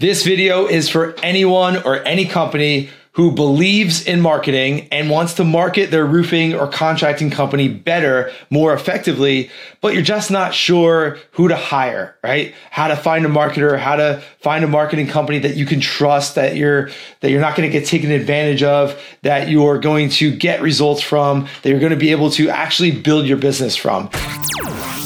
This video is for anyone or any company who believes in marketing and wants to market their roofing or contracting company better, more effectively, but you're just not sure who to hire, right? How to find a marketer, how to find a marketing company that you can trust, that you're that you're not going to get taken advantage of, that you're going to get results from, that you're going to be able to actually build your business from.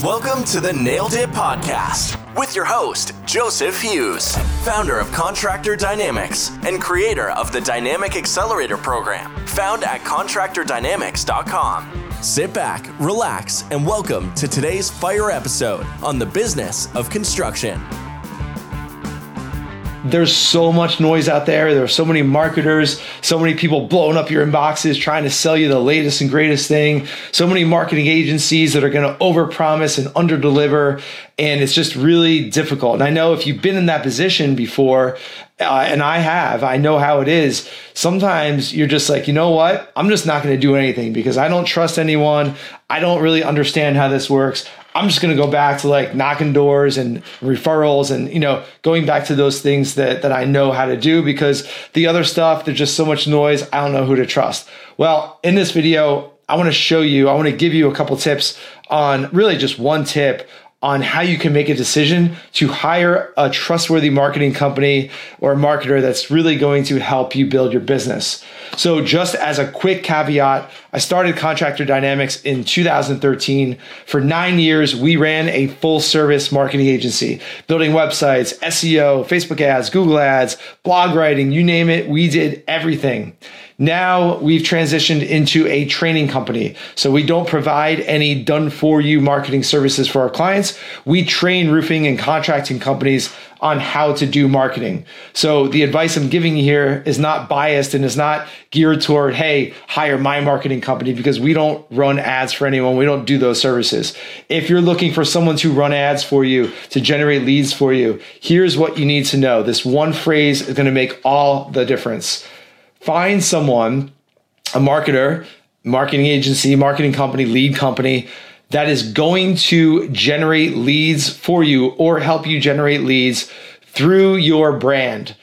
Welcome to the Nailed It Podcast with your host, Joseph Hughes, founder of Contractor Dynamics and creator of the Dynamic Accelerator Program, found at contractordynamics.com. Sit back, relax, and welcome to today's fire episode on the business of construction there's so much noise out there. There are so many marketers, so many people blowing up your inboxes trying to sell you the latest and greatest thing. So many marketing agencies that are going to overpromise and underdeliver, and it's just really difficult. And I know if you've been in that position before, uh, and I have, I know how it is. Sometimes you're just like, you know what? I'm just not going to do anything because I don't trust anyone. I don't really understand how this works. I'm just going to go back to like knocking doors and referrals and, you know, going back to those things that, that I know how to do because the other stuff, there's just so much noise. I don't know who to trust. Well, in this video, I want to show you, I want to give you a couple tips on really just one tip on how you can make a decision to hire a trustworthy marketing company or marketer that's really going to help you build your business. So, just as a quick caveat, I started Contractor Dynamics in 2013. For nine years, we ran a full service marketing agency, building websites, SEO, Facebook ads, Google ads, blog writing, you name it, we did everything. Now we've transitioned into a training company. So we don't provide any done for you marketing services for our clients. We train roofing and contracting companies on how to do marketing. So the advice I'm giving you here is not biased and is not geared toward, hey, hire my marketing company because we don't run ads for anyone. We don't do those services. If you're looking for someone to run ads for you, to generate leads for you, here's what you need to know. This one phrase is going to make all the difference find someone, a marketer, marketing agency, marketing company, lead company that is going to generate leads for you or help you generate leads through your brand.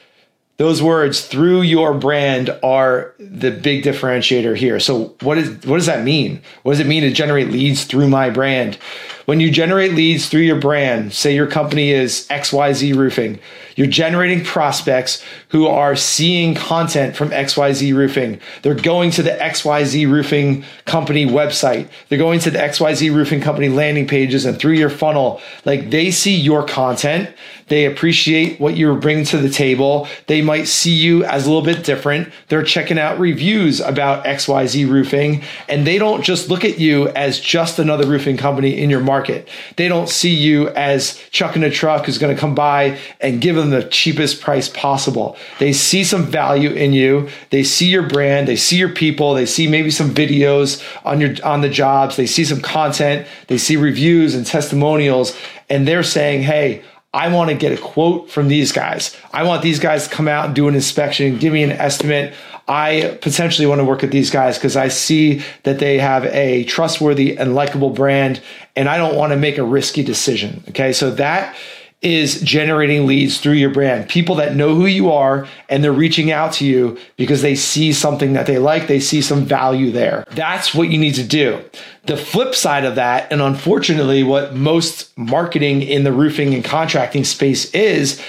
Those words through your brand are the big differentiator here. So what is what does that mean? What does it mean to generate leads through my brand? When you generate leads through your brand, say your company is XYZ Roofing, you're generating prospects who are seeing content from XYZ Roofing. They're going to the XYZ Roofing company website. They're going to the XYZ Roofing company landing pages and through your funnel. Like they see your content. They appreciate what you're bringing to the table. They might see you as a little bit different. They're checking out reviews about XYZ Roofing and they don't just look at you as just another roofing company in your market market. They don't see you as Chuck in a truck who's going to come by and give them the cheapest price possible. They see some value in you. They see your brand. They see your people. They see maybe some videos on your on the jobs. They see some content. They see reviews and testimonials, and they're saying, "Hey." I want to get a quote from these guys. I want these guys to come out and do an inspection, give me an estimate. I potentially want to work with these guys because I see that they have a trustworthy and likable brand, and I don't want to make a risky decision. Okay, so that is generating leads through your brand. People that know who you are and they're reaching out to you because they see something that they like, they see some value there. That's what you need to do. The flip side of that, and unfortunately, what most marketing in the roofing and contracting space is,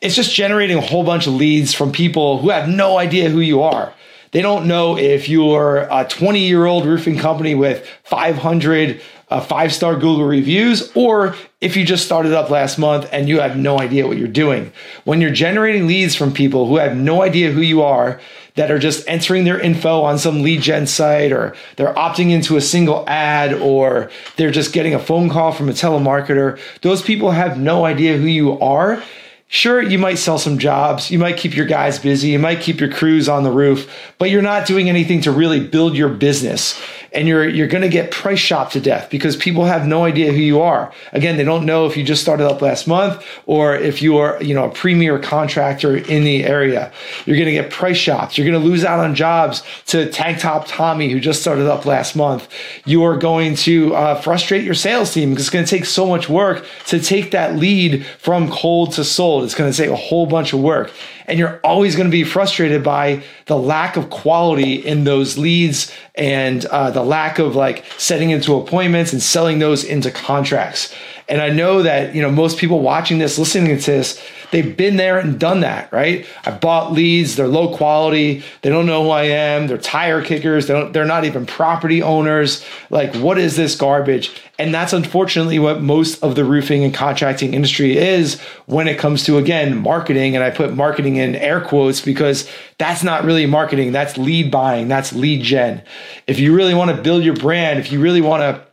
it's just generating a whole bunch of leads from people who have no idea who you are. They don't know if you're a 20 year old roofing company with 500 uh, five star Google reviews, or if you just started up last month and you have no idea what you're doing. When you're generating leads from people who have no idea who you are, that are just entering their info on some lead gen site, or they're opting into a single ad, or they're just getting a phone call from a telemarketer, those people have no idea who you are Sure, you might sell some jobs, you might keep your guys busy, you might keep your crews on the roof, but you're not doing anything to really build your business. And you're you're going to get price shopped to death because people have no idea who you are. Again, they don't know if you just started up last month or if you are, you know, a premier contractor in the area. You're going to get price shopped. You're going to lose out on jobs to Tank Top Tommy who just started up last month. You are going to uh, frustrate your sales team because it's going to take so much work to take that lead from cold to sold. It's going to take a whole bunch of work and you're always going to be frustrated by the lack of quality in those leads and uh, the lack of like setting into appointments and selling those into contracts. And I know that you know most people watching this, listening to this, they've been there and done that, right? I bought leads, they're low quality, they don't know who I am, they're tire kickers, they don't, they're not even property owners. Like, what is this garbage? And that's unfortunately what most of the roofing and contracting industry is when it comes to, again, marketing. And I put marketing in air quotes because that's not really marketing. That's lead buying. That's lead gen. If you really want to build your brand, if you really want to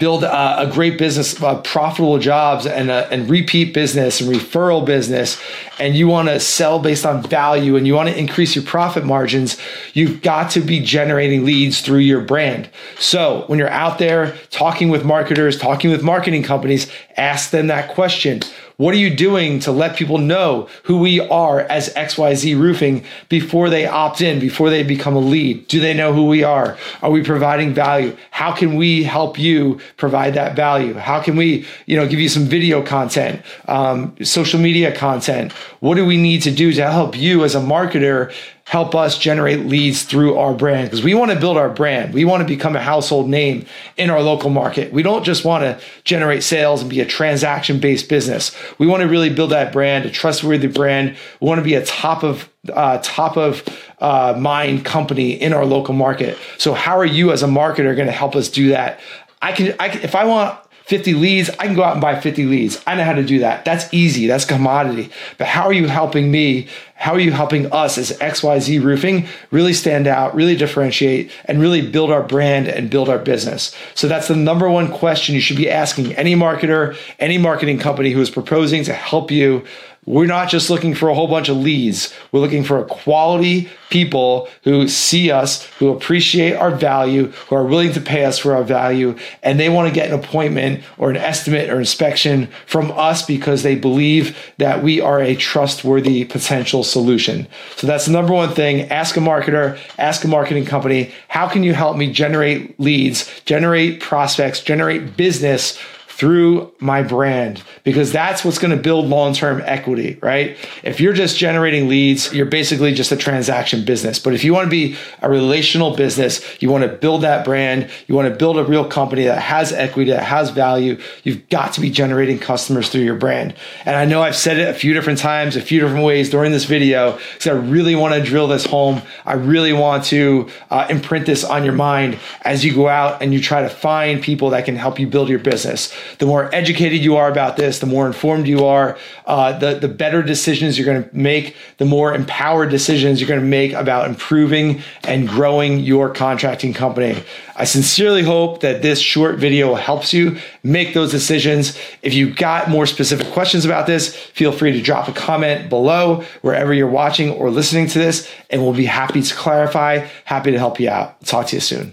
build a, great business, uh, profitable jobs, and uh, and repeat business and referral business, and you want to sell based on value and you want to increase your profit margins, you've got to be generating leads through your brand. So when you're out there talking with marketers, talking with marketing companies, ask them that question. What are you doing to let people know who we are as XYZ Roofing before they opt in, before they become a lead? Do they know who we are? Are we providing value? How can we help you provide that value? How can we, you know, give you some video content, um, social media content? What do we need to do to help you as a marketer help us generate leads through our brand because we want to build our brand. We want to become a household name in our local market. We don't just want to generate sales and be a transaction based business. We want to really build that brand, a trustworthy brand. We want to be a top of uh, top of uh, mind company in our local market. So how are you as a marketer going to help us do that? I can, I can if I want 50 leads, I can go out and buy 50 leads. I know how to do that. That's easy. That's commodity. But how are you helping me? How are you helping us as XYZ Roofing really stand out, really differentiate, and really build our brand and build our business? So that's the number one question you should be asking any marketer, any marketing company who is proposing to help you we're not just looking for a whole bunch of leads. We're looking for quality people who see us, who appreciate our value, who are willing to pay us for our value, and they want to get an appointment or an estimate or inspection from us because they believe that we are a trustworthy potential solution. So that's the number one thing. Ask a marketer, ask a marketing company, how can you help me generate leads, generate prospects, generate business through my brand because that's what's going to build long-term equity, right? If you're just generating leads, you're basically just a transaction business. But if you want to be a relational business, you want to build that brand, you want to build a real company that has equity, that has value, you've got to be generating customers through your brand. And I know I've said it a few different times, a few different ways during this video because I really want to drill this home. I really want to uh, imprint this on your mind as you go out and you try to find people that can help you build your business the more educated you are about this, the more informed you are, uh, the, the better decisions you're going to make, the more empowered decisions you're going to make about improving and growing your contracting company. I sincerely hope that this short video helps you make those decisions. If you've got more specific questions about this, feel free to drop a comment below wherever you're watching or listening to this, and we'll be happy to clarify, happy to help you out. Talk to you soon.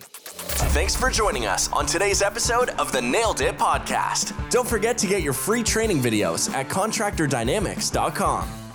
Thanks for joining us on today's episode of the Nailed It Podcast. Don't forget to get your free training videos at contractordynamics.com.